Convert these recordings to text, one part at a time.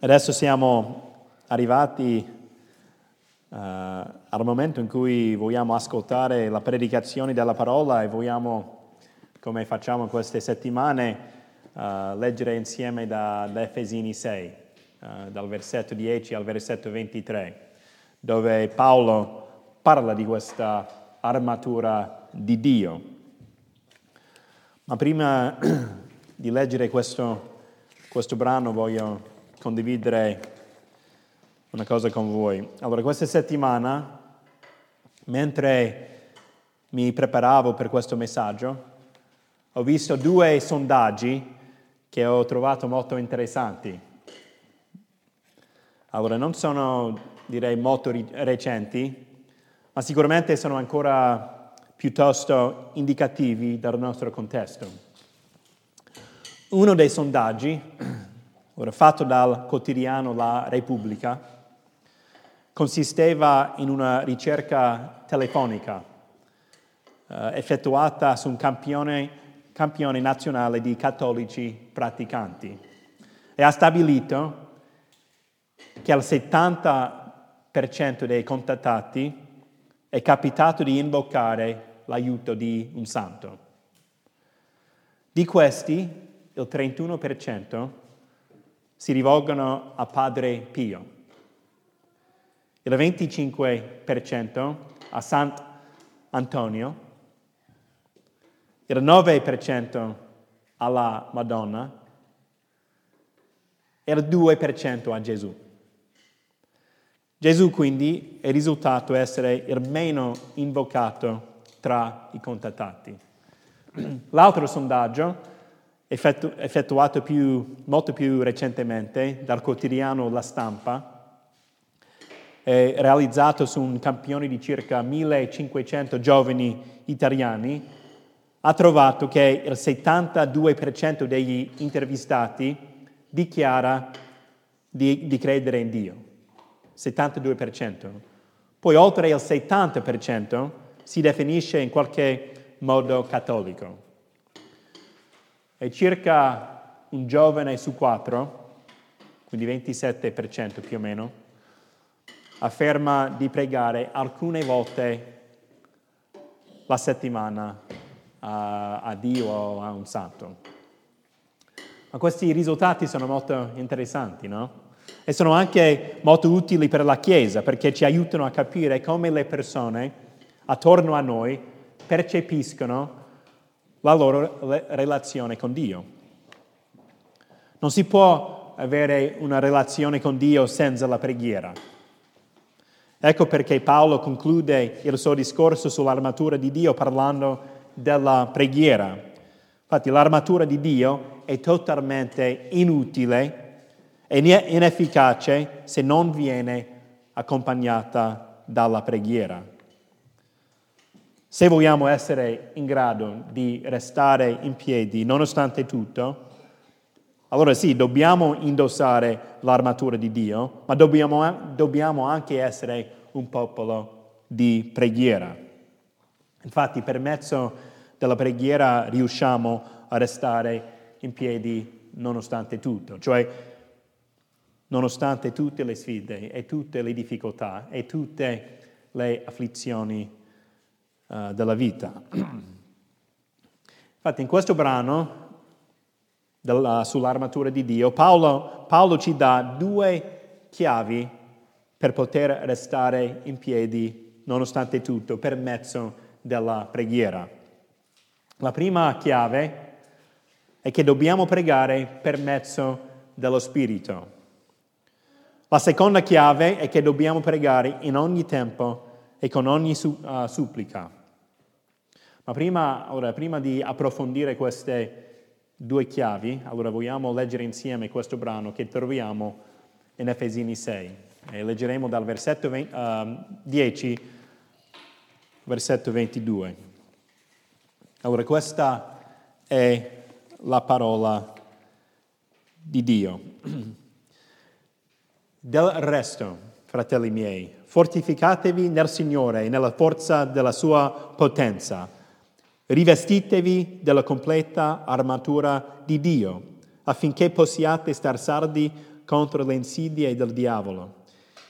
Adesso siamo arrivati uh, al momento in cui vogliamo ascoltare la predicazione della parola e vogliamo, come facciamo queste settimane, uh, leggere insieme da, da Efesini 6, uh, dal versetto 10 al versetto 23, dove Paolo parla di questa armatura di Dio. Ma prima di leggere questo, questo brano voglio condividere una cosa con voi. Allora, questa settimana, mentre mi preparavo per questo messaggio, ho visto due sondaggi che ho trovato molto interessanti. Allora, non sono, direi, molto recenti, ma sicuramente sono ancora piuttosto indicativi del nostro contesto. Uno dei sondaggi ora fatto dal quotidiano La Repubblica, consisteva in una ricerca telefonica eh, effettuata su un campione, campione nazionale di cattolici praticanti e ha stabilito che al 70% dei contattati è capitato di invocare l'aiuto di un santo. Di questi, il 31% si rivolgono a Padre Pio, il 25% a Sant'Antonio, il 9% alla Madonna e il 2% a Gesù. Gesù quindi è risultato essere il meno invocato tra i contattati. L'altro sondaggio effettu- effettuato più, molto più recentemente dal quotidiano La Stampa, realizzato su un campione di circa 1500 giovani italiani, ha trovato che il 72% degli intervistati dichiara di, di credere in Dio. 72%. Poi oltre il 70% si definisce in qualche modo cattolico e circa un giovane su quattro, quindi 27% più o meno, afferma di pregare alcune volte la settimana a, a Dio o a un santo. Ma questi risultati sono molto interessanti, no? E sono anche molto utili per la Chiesa perché ci aiutano a capire come le persone attorno a noi percepiscono la loro relazione con Dio. Non si può avere una relazione con Dio senza la preghiera. Ecco perché Paolo conclude il suo discorso sull'armatura di Dio parlando della preghiera. Infatti l'armatura di Dio è totalmente inutile e inefficace se non viene accompagnata dalla preghiera. Se vogliamo essere in grado di restare in piedi nonostante tutto, allora sì, dobbiamo indossare l'armatura di Dio, ma dobbiamo, dobbiamo anche essere un popolo di preghiera. Infatti per mezzo della preghiera riusciamo a restare in piedi nonostante tutto, cioè nonostante tutte le sfide e tutte le difficoltà e tutte le afflizioni uh, della vita. Infatti in questo brano della, sull'armatura di Dio, Paolo, Paolo ci dà due chiavi per poter restare in piedi nonostante tutto per mezzo della preghiera. La prima chiave è che dobbiamo pregare per mezzo dello Spirito. La seconda chiave è che dobbiamo pregare in ogni tempo e con ogni su, uh, supplica. Ma prima, ora, prima di approfondire queste due chiavi, allora vogliamo leggere insieme questo brano che troviamo in Efesini 6 e leggeremo dal versetto 20, uh, 10 versetto 22. Allora questa è la parola di Dio. Del resto, fratelli miei, fortificatevi nel Signore e nella forza della sua potenza Rivestitevi della completa armatura di Dio, affinché possiate star sardi contro le insidie del diavolo.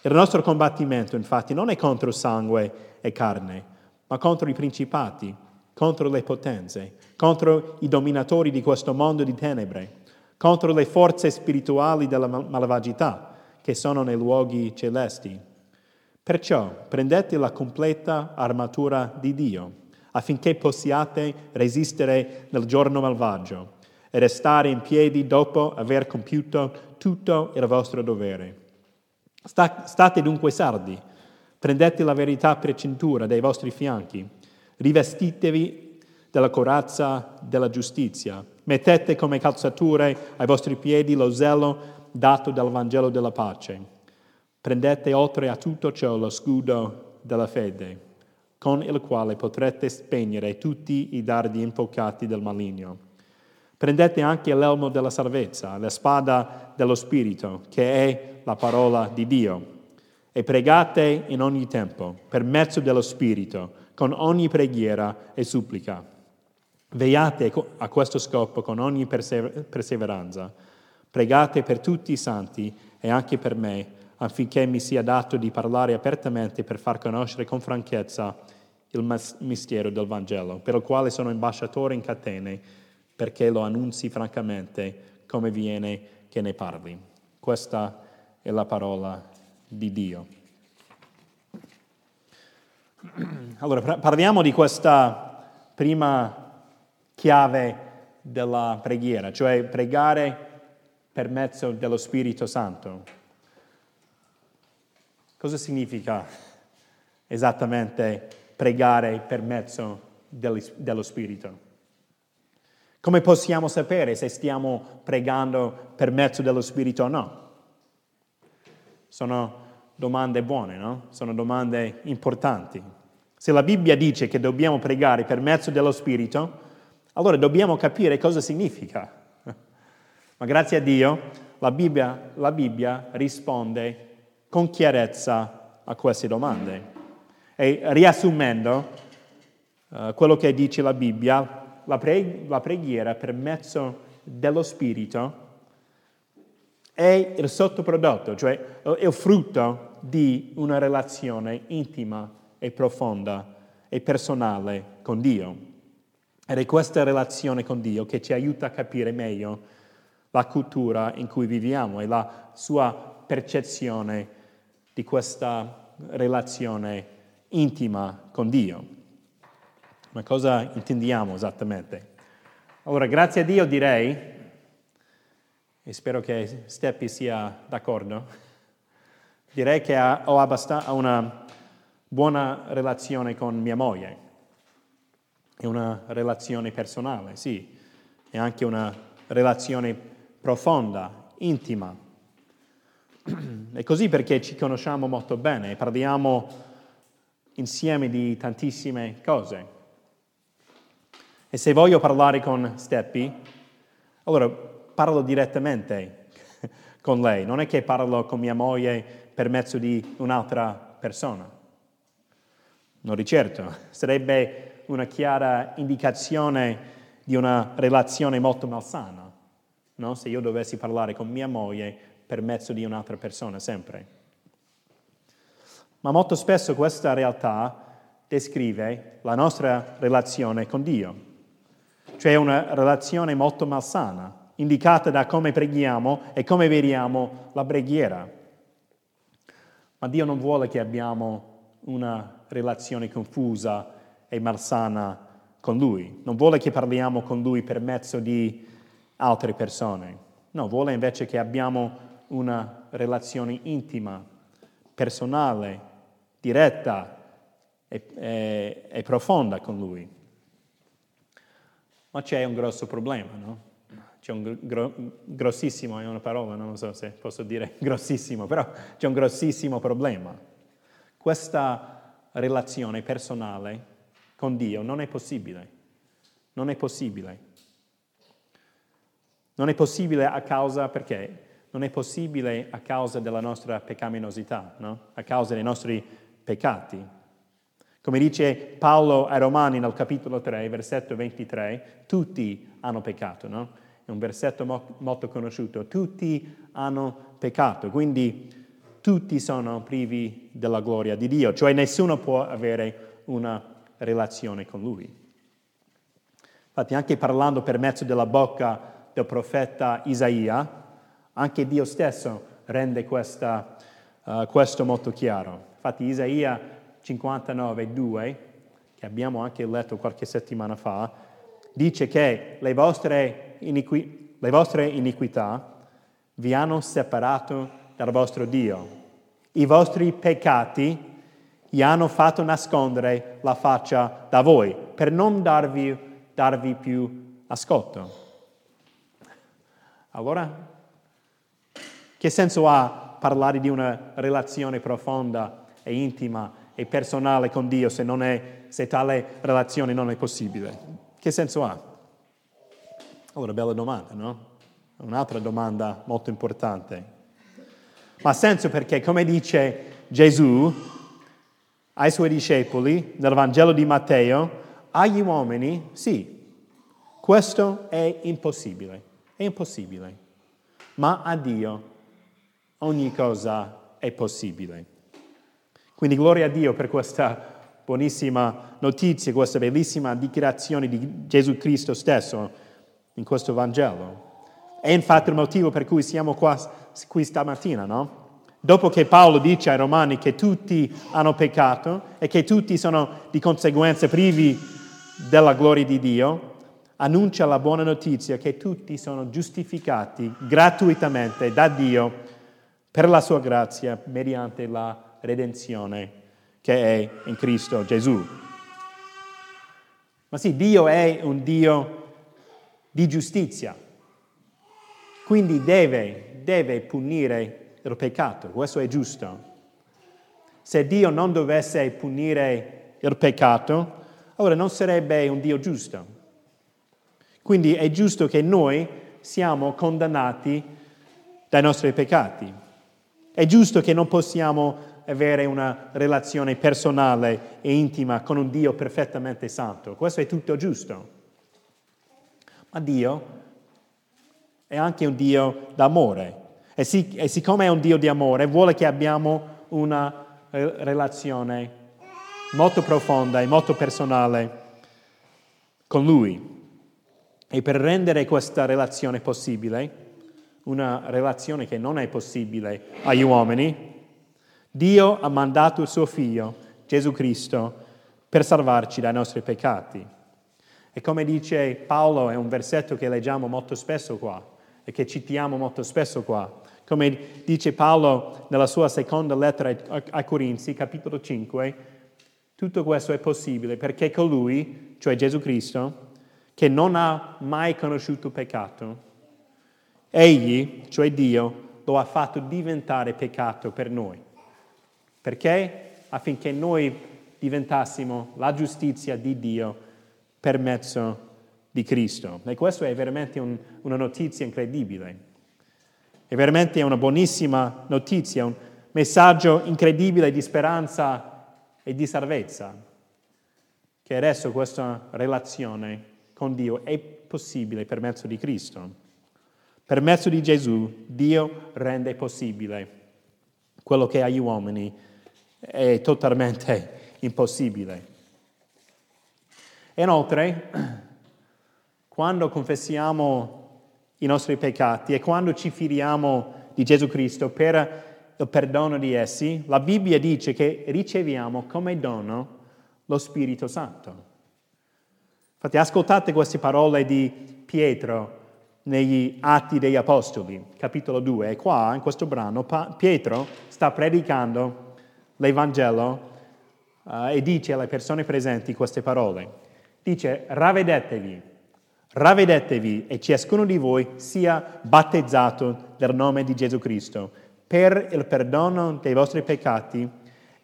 Il nostro combattimento, infatti, non è contro sangue e carne, ma contro i principati, contro le potenze, contro i dominatori di questo mondo di tenebre, contro le forze spirituali della malvagità che sono nei luoghi celesti. Perciò prendete la completa armatura di Dio affinché possiate resistere nel giorno malvagio e restare in piedi dopo aver compiuto tutto il vostro dovere. State dunque sardi, prendete la verità per cintura dai vostri fianchi, rivestitevi della corazza della giustizia, mettete come calzature ai vostri piedi lo zelo dato dal Vangelo della pace. Prendete oltre a tutto ciò lo scudo della fede con il quale potrete spegnere tutti i dardi infuocati del maligno. Prendete anche l'elmo della salvezza, la spada dello Spirito, che è la parola di Dio, e pregate in ogni tempo, per mezzo dello Spirito, con ogni preghiera e supplica. Veiate a questo scopo con ogni perseveranza. Pregate per tutti i santi e anche per me, affinché mi sia dato di parlare apertamente per far conoscere con franchezza il mistero del Vangelo, per il quale sono ambasciatore in catene, perché lo annunzi francamente come viene che ne parli. Questa è la parola di Dio. Allora, parliamo di questa prima chiave della preghiera, cioè pregare per mezzo dello Spirito Santo. Cosa significa esattamente pregare per mezzo dello Spirito? Come possiamo sapere se stiamo pregando per mezzo dello Spirito o no? Sono domande buone, no? Sono domande importanti. Se la Bibbia dice che dobbiamo pregare per mezzo dello Spirito, allora dobbiamo capire cosa significa. Ma grazie a Dio la Bibbia, la Bibbia risponde con chiarezza a queste domande. E riassumendo uh, quello che dice la Bibbia, la, pre- la preghiera per mezzo dello Spirito è il sottoprodotto, cioè è il frutto di una relazione intima e profonda e personale con Dio. Ed è questa relazione con Dio che ci aiuta a capire meglio la cultura in cui viviamo e la sua percezione di questa relazione intima con Dio. Ma cosa intendiamo esattamente? Allora, grazie a Dio direi, e spero che Steppi sia d'accordo, direi che ho abbast- una buona relazione con mia moglie. È una relazione personale, sì, è anche una relazione profonda, intima. È così perché ci conosciamo molto bene parliamo insieme di tantissime cose. E se voglio parlare con Steppi, allora parlo direttamente con lei, non è che parlo con mia moglie per mezzo di un'altra persona. Non di certo, sarebbe una chiara indicazione di una relazione molto malsana, no? se io dovessi parlare con mia moglie per mezzo di un'altra persona, sempre. Ma molto spesso questa realtà descrive la nostra relazione con Dio, cioè una relazione molto malsana, indicata da come preghiamo e come vediamo la preghiera. Ma Dio non vuole che abbiamo una relazione confusa e malsana con Lui, non vuole che parliamo con Lui per mezzo di altre persone, no, vuole invece che abbiamo una relazione intima, personale, diretta e, e, e profonda con Lui. Ma c'è un grosso problema, no? C'è un gro- grossissimo, è una parola, non so se posso dire grossissimo, però c'è un grossissimo problema. Questa relazione personale con Dio non è possibile. Non è possibile. Non è possibile a causa perché? Non è possibile a causa della nostra peccaminosità, no? a causa dei nostri peccati. Come dice Paolo ai Romani nel capitolo 3, versetto 23, tutti hanno peccato no? è un versetto mo- molto conosciuto, tutti hanno peccato, quindi tutti sono privi della gloria di Dio, cioè nessuno può avere una relazione con Lui. Infatti anche parlando per mezzo della bocca del profeta Isaia, anche Dio stesso rende questa, uh, questo molto chiaro. Infatti Isaia 59, 2, che abbiamo anche letto qualche settimana fa, dice che le vostre, iniqui- le vostre iniquità vi hanno separato dal vostro Dio. I vostri peccati gli hanno fatto nascondere la faccia da voi per non darvi darvi più ascolto. Allora, che senso ha parlare di una relazione profonda e intima e personale con Dio se, è, se tale relazione non è possibile? Che senso ha? Allora, bella domanda, no? Un'altra domanda molto importante. Ma ha senso perché, come dice Gesù ai suoi discepoli nel Vangelo di Matteo, agli uomini, sì, questo è impossibile, è impossibile, ma a Dio ogni cosa è possibile. Quindi gloria a Dio per questa buonissima notizia, questa bellissima dichiarazione di Gesù Cristo stesso in questo Vangelo. È infatti il motivo per cui siamo qua, qui stamattina, no? Dopo che Paolo dice ai Romani che tutti hanno peccato e che tutti sono di conseguenza privi della gloria di Dio, annuncia la buona notizia che tutti sono giustificati gratuitamente da Dio per la sua grazia mediante la redenzione che è in Cristo Gesù. Ma sì, Dio è un Dio di giustizia, quindi deve, deve punire il peccato, questo è giusto. Se Dio non dovesse punire il peccato, allora non sarebbe un Dio giusto. Quindi è giusto che noi siamo condannati dai nostri peccati. È giusto che non possiamo avere una relazione personale e intima con un Dio perfettamente santo. Questo è tutto giusto. Ma Dio è anche un Dio d'amore. E, sic- e siccome è un Dio di amore, vuole che abbiamo una relazione molto profonda e molto personale con Lui. E per rendere questa relazione possibile, una relazione che non è possibile agli uomini, Dio ha mandato il suo figlio, Gesù Cristo, per salvarci dai nostri peccati. E come dice Paolo, è un versetto che leggiamo molto spesso qua e che citiamo molto spesso qua. Come dice Paolo nella sua seconda lettera ai Corinzi, capitolo 5, tutto questo è possibile perché colui, cioè Gesù Cristo, che non ha mai conosciuto peccato, egli, cioè Dio, lo ha fatto diventare peccato per noi. Perché? Affinché noi diventassimo la giustizia di Dio per mezzo di Cristo. E questa è veramente un, una notizia incredibile. È veramente una buonissima notizia, un messaggio incredibile di speranza e di salvezza, che adesso questa relazione con Dio è possibile per mezzo di Cristo. Per mezzo di Gesù Dio rende possibile quello che agli uomini è totalmente impossibile. Inoltre, quando confessiamo i nostri peccati e quando ci fidiamo di Gesù Cristo per il perdono di essi, la Bibbia dice che riceviamo come dono lo Spirito Santo. Infatti ascoltate queste parole di Pietro negli Atti degli Apostoli, capitolo 2. E qua, in questo brano, Pietro sta predicando l'Evangelo uh, e dice alle persone presenti queste parole. Dice, ravvedetevi, ravvedetevi e ciascuno di voi sia battezzato nel nome di Gesù Cristo per il perdono dei vostri peccati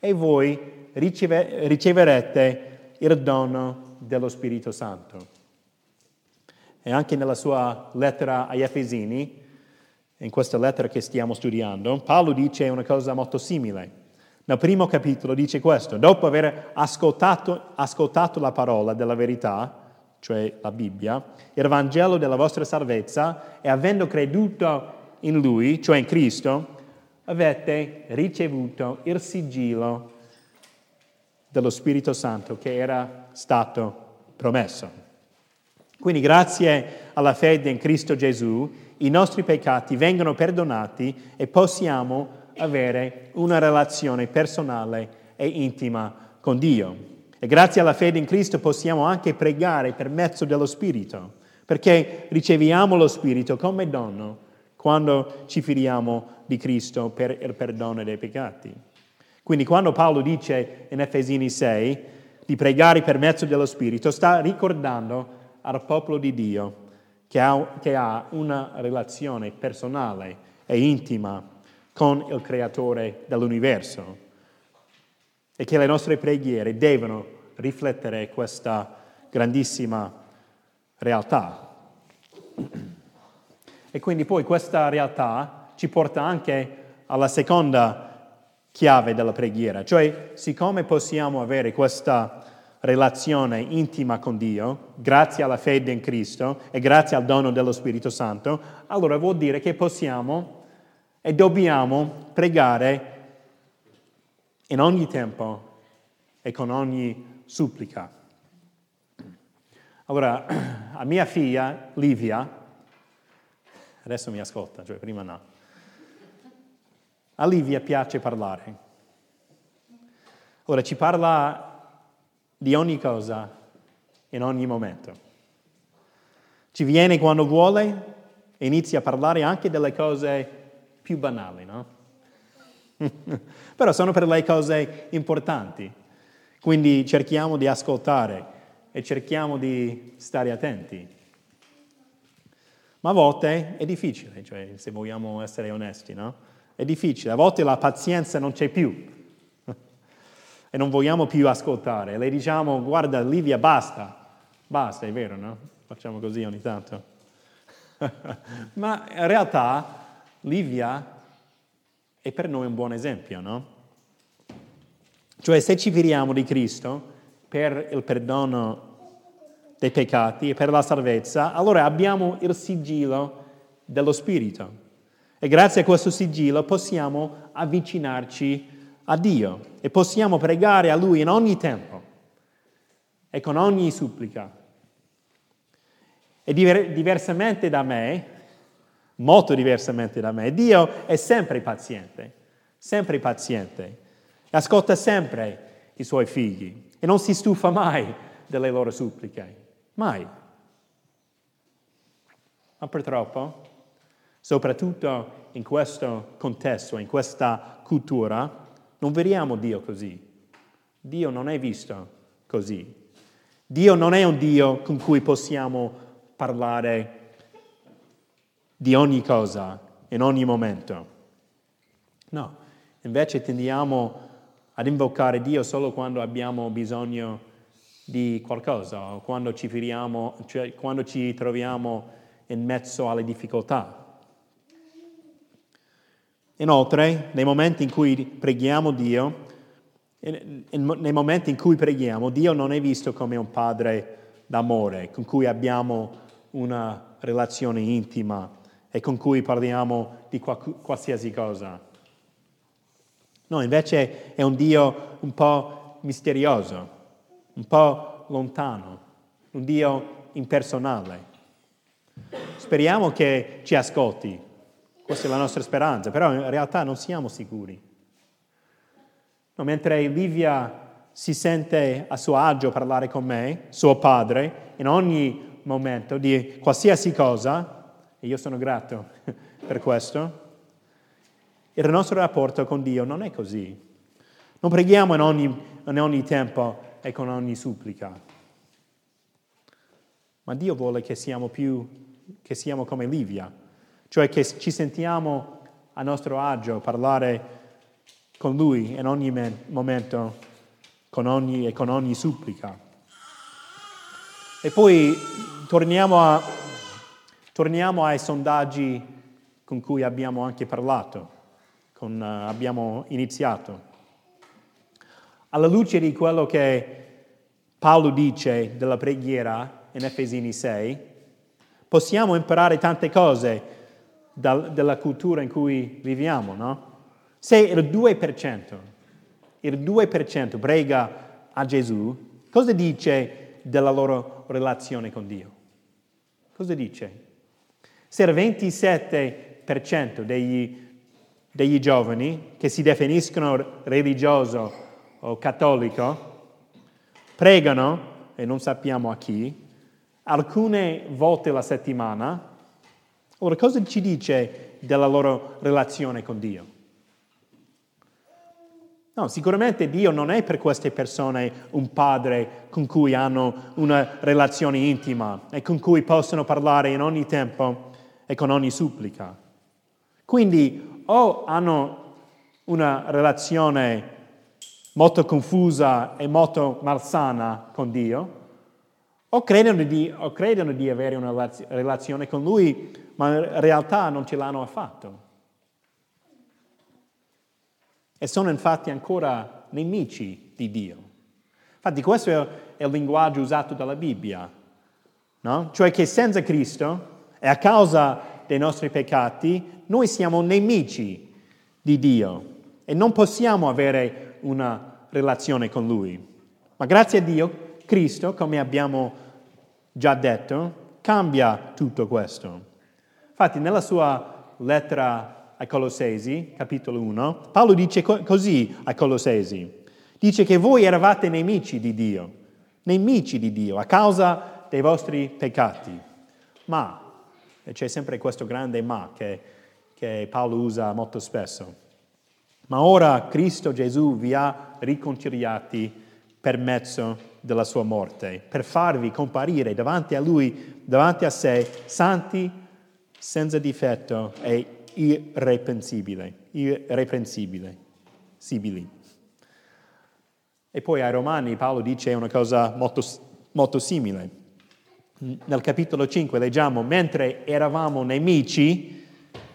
e voi riceve, riceverete il dono dello Spirito Santo. E anche nella sua lettera agli Efesini, in questa lettera che stiamo studiando, Paolo dice una cosa molto simile. Nel primo capitolo dice questo, dopo aver ascoltato, ascoltato la parola della verità, cioè la Bibbia, il Vangelo della vostra salvezza e avendo creduto in Lui, cioè in Cristo, avete ricevuto il sigillo dello Spirito Santo che era stato promesso. Quindi grazie alla fede in Cristo Gesù i nostri peccati vengono perdonati e possiamo avere una relazione personale e intima con Dio. E grazie alla fede in Cristo possiamo anche pregare per mezzo dello Spirito, perché riceviamo lo Spirito come dono quando ci fidiamo di Cristo per il perdono dei peccati. Quindi quando Paolo dice in Efesini 6 di pregare per mezzo dello Spirito, sta ricordando al popolo di Dio che ha, che ha una relazione personale e intima con il creatore dell'universo e che le nostre preghiere devono riflettere questa grandissima realtà. E quindi poi questa realtà ci porta anche alla seconda chiave della preghiera, cioè siccome possiamo avere questa relazione intima con Dio, grazie alla fede in Cristo e grazie al dono dello Spirito Santo, allora vuol dire che possiamo e dobbiamo pregare in ogni tempo e con ogni supplica. Allora, a mia figlia, Livia, adesso mi ascolta, cioè prima no, a Livia piace parlare. Ora ci parla di ogni cosa, in ogni momento. Ci viene quando vuole e inizia a parlare anche delle cose più banali, no? Però sono per lei cose importanti, quindi cerchiamo di ascoltare e cerchiamo di stare attenti. Ma a volte è difficile, cioè se vogliamo essere onesti, no? È difficile, a volte la pazienza non c'è più e non vogliamo più ascoltare. Le diciamo, guarda Livia, basta, basta, è vero, no? Facciamo così ogni tanto. Ma in realtà Livia è per noi un buon esempio, no? Cioè se ci fidiamo di Cristo per il perdono dei peccati e per la salvezza, allora abbiamo il sigillo dello Spirito. E grazie a questo sigillo possiamo avvicinarci a Dio e possiamo pregare a Lui in ogni tempo e con ogni supplica. E diver- diversamente da me, molto diversamente da me, Dio è sempre paziente, sempre paziente, ascolta sempre i suoi figli e non si stufa mai delle loro suppliche, mai. Ma purtroppo, soprattutto in questo contesto, in questa cultura, non vediamo Dio così. Dio non è visto così. Dio non è un Dio con cui possiamo parlare di ogni cosa, in ogni momento. No, invece tendiamo ad invocare Dio solo quando abbiamo bisogno di qualcosa o quando ci, firiamo, cioè quando ci troviamo in mezzo alle difficoltà. Inoltre, nei momenti in cui preghiamo Dio, nei momenti in cui preghiamo, Dio non è visto come un padre d'amore con cui abbiamo una relazione intima e con cui parliamo di qualsiasi cosa. No, invece è un Dio un po' misterioso, un po' lontano, un Dio impersonale. Speriamo che ci ascolti questa è la nostra speranza, però in realtà non siamo sicuri. No, mentre Livia si sente a suo agio parlare con me, suo padre, in ogni momento di qualsiasi cosa, e io sono grato per questo, il nostro rapporto con Dio non è così. Non preghiamo in ogni, in ogni tempo e con ogni supplica. Ma Dio vuole che siamo più, che siamo come Livia, cioè che ci sentiamo a nostro agio parlare con Lui in ogni momento con ogni, e con ogni supplica. E poi torniamo, a, torniamo ai sondaggi con cui abbiamo anche parlato, con, uh, abbiamo iniziato. Alla luce di quello che Paolo dice della preghiera in Efesini 6, possiamo imparare tante cose dal, dalla cultura in cui viviamo, no? Se il 2%, il 2% prega a Gesù, cosa dice della loro relazione con Dio? Cosa dice? Se il 27% degli, degli giovani che si definiscono religioso o cattolico pregano, e non sappiamo a chi, alcune volte alla settimana, ora cosa ci dice della loro relazione con Dio? No, sicuramente Dio non è per queste persone un padre con cui hanno una relazione intima e con cui possono parlare in ogni tempo e con ogni supplica. Quindi o hanno una relazione molto confusa e molto malsana con Dio, o credono di, o credono di avere una relazione con Lui, ma in realtà non ce l'hanno affatto. E sono infatti ancora nemici di Dio. Infatti questo è il linguaggio usato dalla Bibbia, no? Cioè che senza Cristo e a causa dei nostri peccati noi siamo nemici di Dio e non possiamo avere una relazione con Lui. Ma grazie a Dio, Cristo, come abbiamo già detto, cambia tutto questo. Infatti nella sua lettera ai Colossesi, capitolo 1, Paolo dice co- così ai Colossesi, dice che voi eravate nemici di Dio, nemici di Dio a causa dei vostri peccati. Ma, e c'è sempre questo grande ma che, che Paolo usa molto spesso, ma ora Cristo Gesù vi ha riconciliati per mezzo della sua morte, per farvi comparire davanti a Lui, davanti a sé, santi, senza difetto e irreprensibili. irreprensibili. Sibili. E poi ai Romani Paolo dice una cosa molto, molto simile. Nel capitolo 5 leggiamo, mentre eravamo nemici,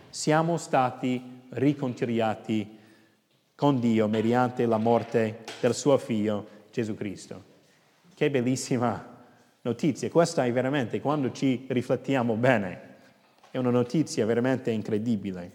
siamo stati riconciliati con Dio mediante la morte del suo figlio Gesù Cristo. Che bellissima notizia. Questa è veramente, quando ci riflettiamo bene, è una notizia veramente incredibile.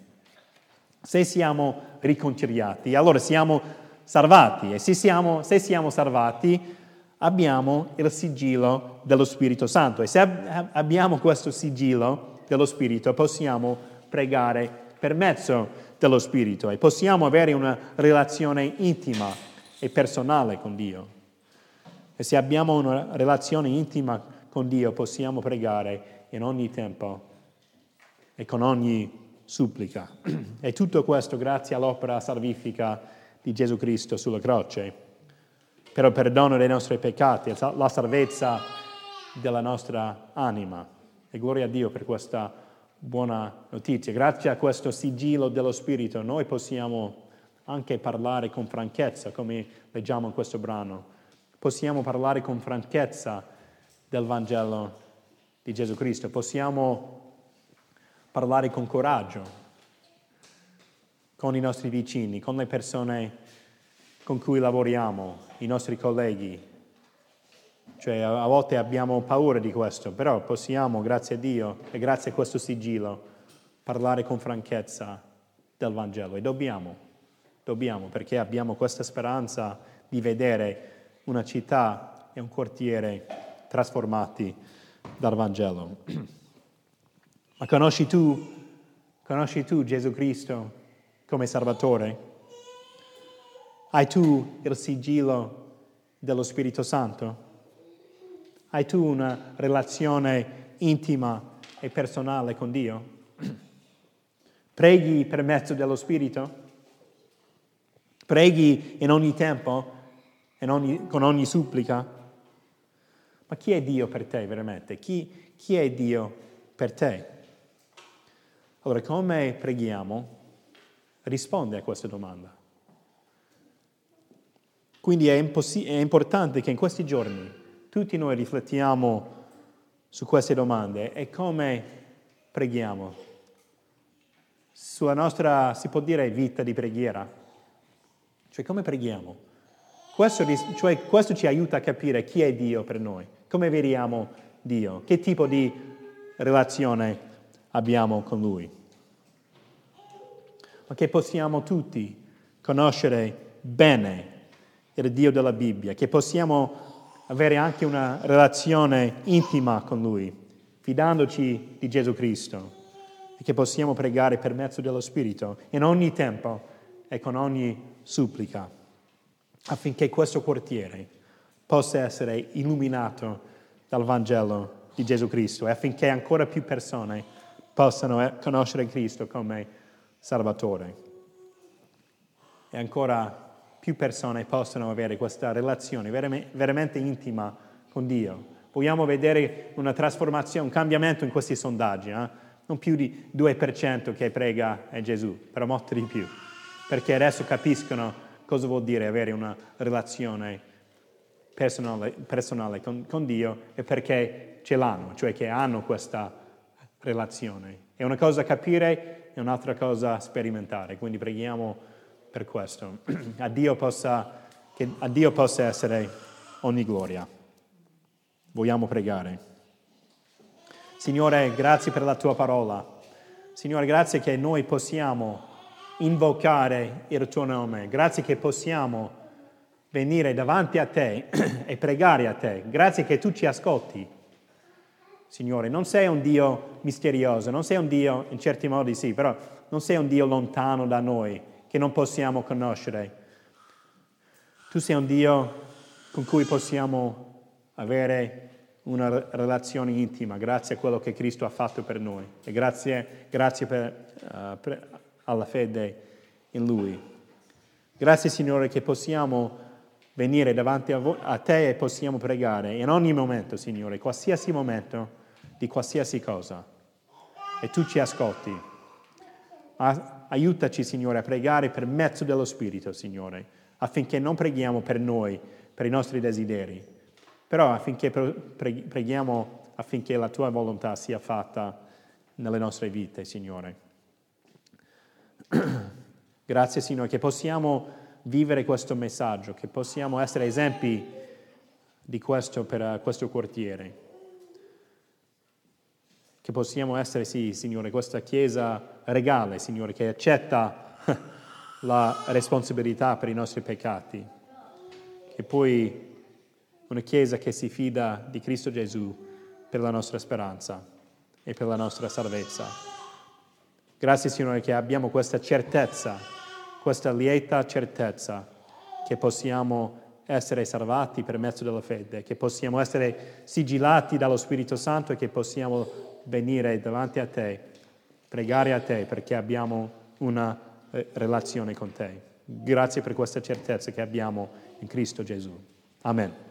Se siamo riconciliati, allora siamo salvati e se siamo, se siamo salvati abbiamo il sigillo dello Spirito Santo e se abbiamo questo sigillo dello Spirito possiamo pregare per mezzo dello Spirito e possiamo avere una relazione intima e personale con Dio. E se abbiamo una relazione intima con Dio possiamo pregare in ogni tempo e con ogni supplica. E tutto questo grazie all'opera salvifica di Gesù Cristo sulla croce, per il perdono dei nostri peccati, la salvezza della nostra anima. E gloria a Dio per questa buona notizia. Grazie a questo sigillo dello Spirito noi possiamo anche parlare con franchezza, come leggiamo in questo brano possiamo parlare con franchezza del Vangelo di Gesù Cristo, possiamo parlare con coraggio con i nostri vicini, con le persone con cui lavoriamo, i nostri colleghi. Cioè, a volte abbiamo paura di questo, però possiamo, grazie a Dio e grazie a questo sigillo, parlare con franchezza del Vangelo. E dobbiamo, dobbiamo, perché abbiamo questa speranza di vedere una città e un quartiere trasformati dal Vangelo. Ma conosci tu, conosci tu Gesù Cristo come Salvatore? Hai tu il sigillo dello Spirito Santo? Hai tu una relazione intima e personale con Dio? Preghi per mezzo dello Spirito? Preghi in ogni tempo ogni, con ogni supplica? Ma chi è Dio per te veramente? Chi, chi è Dio per te? Allora, come preghiamo? Risponde a questa domanda. Quindi è, impossi- è importante che in questi giorni tutti noi riflettiamo su queste domande e come preghiamo. Sulla nostra, si può dire, vita di preghiera. Cioè come preghiamo? Questo, cioè, questo ci aiuta a capire chi è Dio per noi, come vediamo Dio? Che tipo di relazione abbiamo con Lui? Ma che possiamo tutti conoscere bene il Dio della Bibbia, che possiamo avere anche una relazione intima con Lui, fidandoci di Gesù Cristo e che possiamo pregare per mezzo dello Spirito in ogni tempo e con ogni supplica, affinché questo quartiere possa essere illuminato dal Vangelo di Gesù Cristo e affinché ancora più persone possano eh, conoscere Cristo come Salvatore. E ancora più persone possano avere questa relazione veramente intima con Dio. Vogliamo vedere una trasformazione, un cambiamento in questi sondaggi. Eh? Non più di 2% che prega è Gesù, però molto di più. Perché adesso capiscono cosa vuol dire avere una relazione personale, personale con, con Dio e perché ce l'hanno, cioè che hanno questa relazione. È una cosa capire, è un'altra cosa sperimentare. Quindi preghiamo per questo. A Dio possa, che a Dio possa essere ogni gloria. Vogliamo pregare. Signore, grazie per la tua parola. Signore, grazie che noi possiamo invocare il tuo nome. Grazie che possiamo venire davanti a te e pregare a te. Grazie che tu ci ascolti. Signore, non sei un Dio misterioso, non sei un Dio, in certi modi sì, però non sei un Dio lontano da noi che non possiamo conoscere. Tu sei un Dio con cui possiamo avere una relazione intima grazie a quello che Cristo ha fatto per noi e grazie, grazie per, uh, per, alla fede in Lui. Grazie Signore che possiamo venire davanti a, vo- a Te e possiamo pregare in ogni momento, Signore, qualsiasi momento di qualsiasi cosa. E tu ci ascolti. Aiutaci, Signore, a pregare per mezzo dello Spirito, Signore, affinché non preghiamo per noi, per i nostri desideri, però affinché preghiamo affinché la tua volontà sia fatta nelle nostre vite, Signore. Grazie, Signore, che possiamo vivere questo messaggio, che possiamo essere esempi di questo per questo quartiere che possiamo essere, sì, Signore, questa Chiesa regale, Signore, che accetta la responsabilità per i nostri peccati, e poi una Chiesa che si fida di Cristo Gesù per la nostra speranza e per la nostra salvezza. Grazie, Signore, che abbiamo questa certezza, questa lieta certezza che possiamo essere salvati per mezzo della fede, che possiamo essere sigillati dallo Spirito Santo e che possiamo venire davanti a te, pregare a te perché abbiamo una eh, relazione con te. Grazie per questa certezza che abbiamo in Cristo Gesù. Amen.